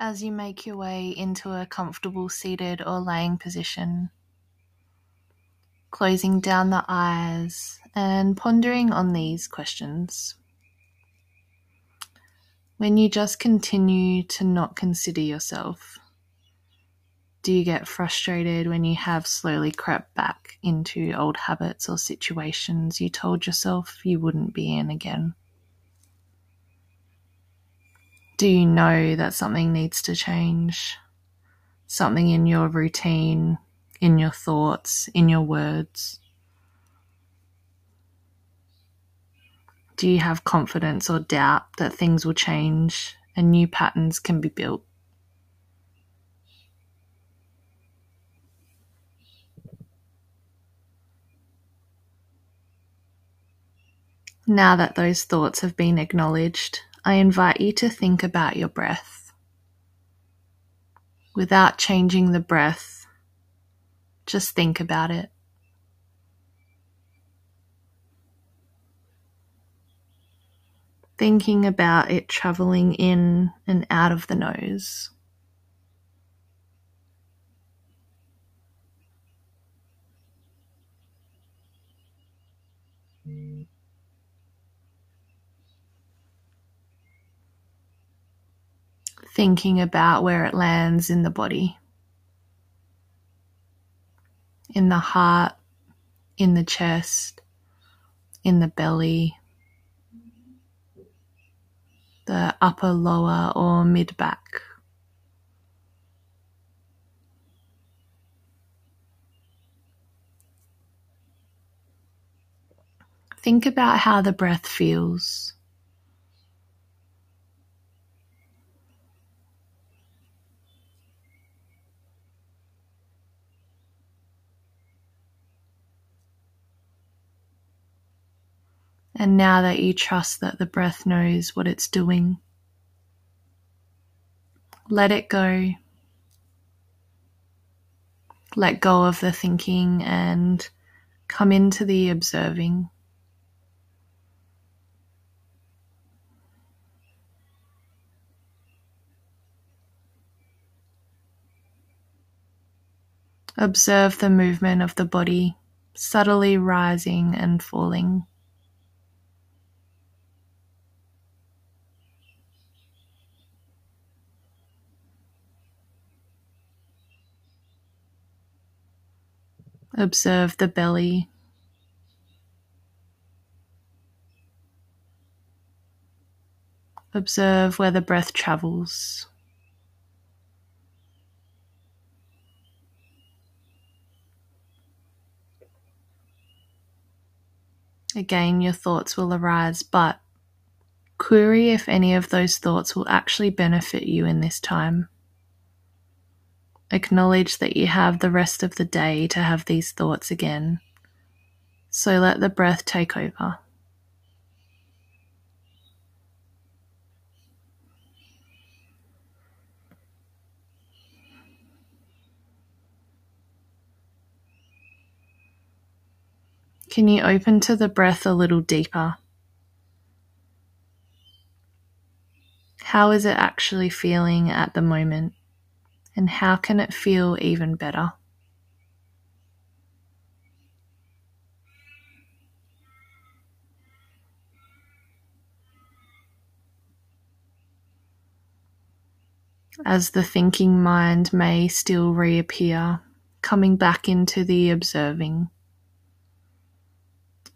As you make your way into a comfortable seated or laying position, closing down the eyes and pondering on these questions. When you just continue to not consider yourself, do you get frustrated when you have slowly crept back into old habits or situations you told yourself you wouldn't be in again? Do you know that something needs to change? Something in your routine, in your thoughts, in your words? Do you have confidence or doubt that things will change and new patterns can be built? Now that those thoughts have been acknowledged, I invite you to think about your breath. Without changing the breath, just think about it. Thinking about it traveling in and out of the nose. Thinking about where it lands in the body, in the heart, in the chest, in the belly, the upper, lower, or mid back. Think about how the breath feels. And now that you trust that the breath knows what it's doing, let it go. Let go of the thinking and come into the observing. Observe the movement of the body, subtly rising and falling. Observe the belly. Observe where the breath travels. Again, your thoughts will arise, but query if any of those thoughts will actually benefit you in this time. Acknowledge that you have the rest of the day to have these thoughts again. So let the breath take over. Can you open to the breath a little deeper? How is it actually feeling at the moment? And how can it feel even better? As the thinking mind may still reappear, coming back into the observing,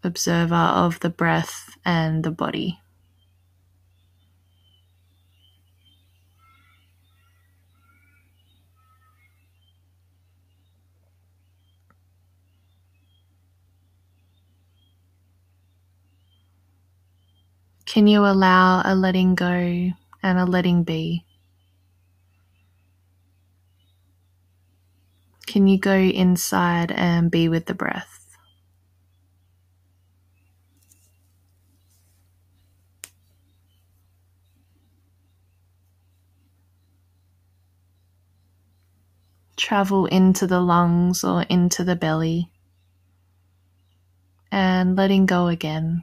observer of the breath and the body. Can you allow a letting go and a letting be? Can you go inside and be with the breath? Travel into the lungs or into the belly and letting go again.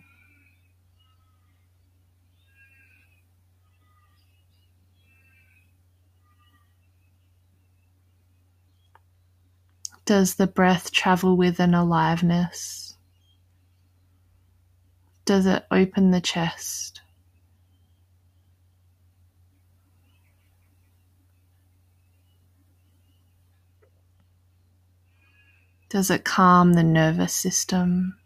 Does the breath travel with an aliveness? Does it open the chest? Does it calm the nervous system?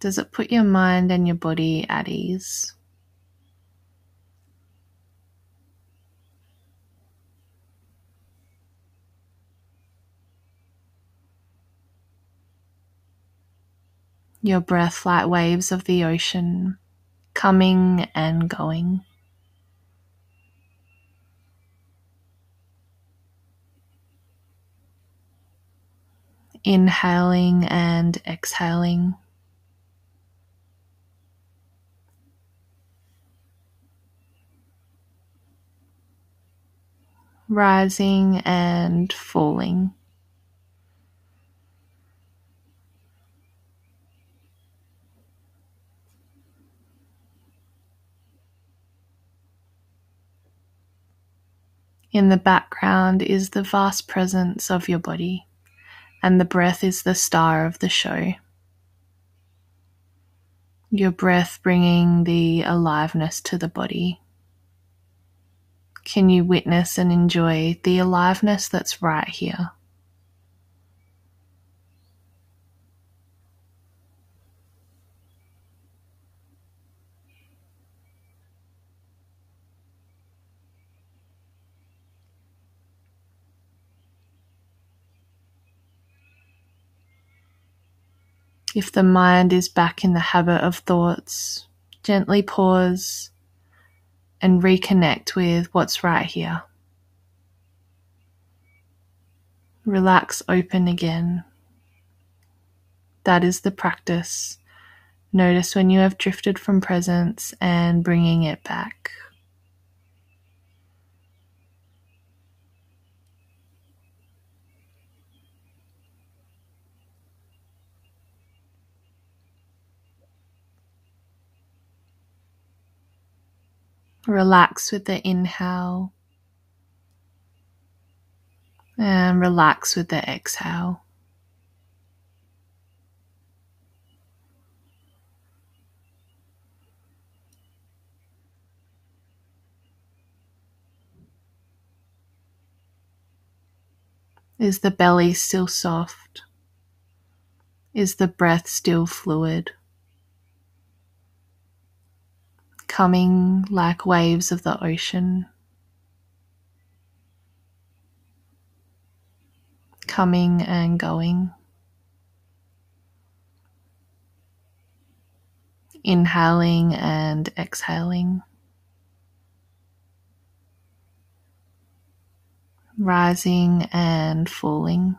Does it put your mind and your body at ease? Your breath like waves of the ocean, coming and going. Inhaling and exhaling. rising and falling. In the background is the vast presence of your body, and the breath is the star of the show. Your breath bringing the aliveness to the body. Can you witness and enjoy the aliveness that's right here? If the mind is back in the habit of thoughts, gently pause and reconnect with what's right here. Relax open again. That is the practice. Notice when you have drifted from presence and bringing it back. Relax with the inhale and relax with the exhale. Is the belly still soft? Is the breath still fluid? Coming like waves of the ocean, coming and going. Inhaling and exhaling. Rising and falling.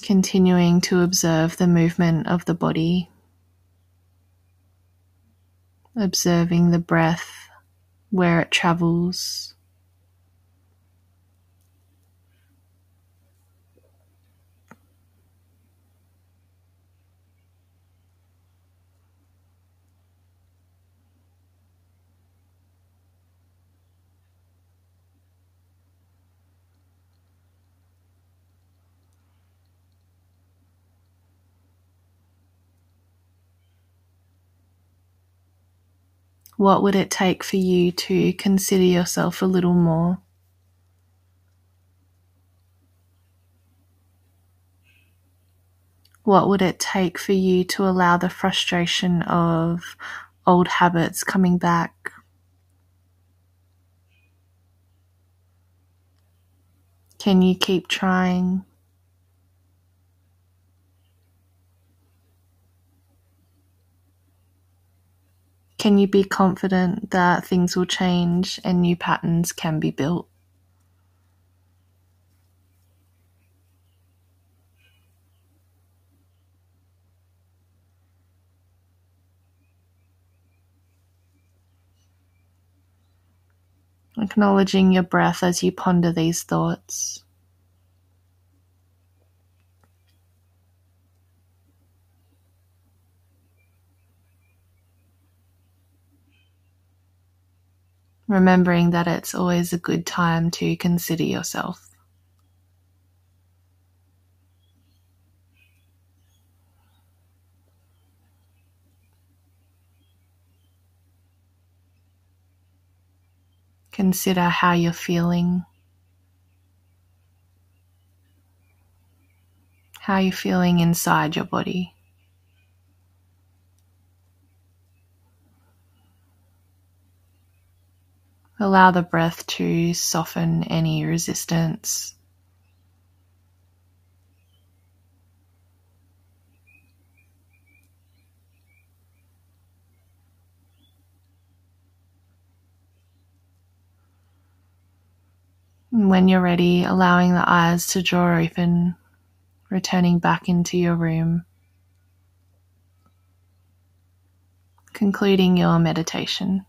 Continuing to observe the movement of the body, observing the breath where it travels. What would it take for you to consider yourself a little more? What would it take for you to allow the frustration of old habits coming back? Can you keep trying? Can you be confident that things will change and new patterns can be built? Acknowledging your breath as you ponder these thoughts. Remembering that it's always a good time to consider yourself. Consider how you're feeling, how you're feeling inside your body. Allow the breath to soften any resistance. When you're ready, allowing the eyes to draw open, returning back into your room, concluding your meditation.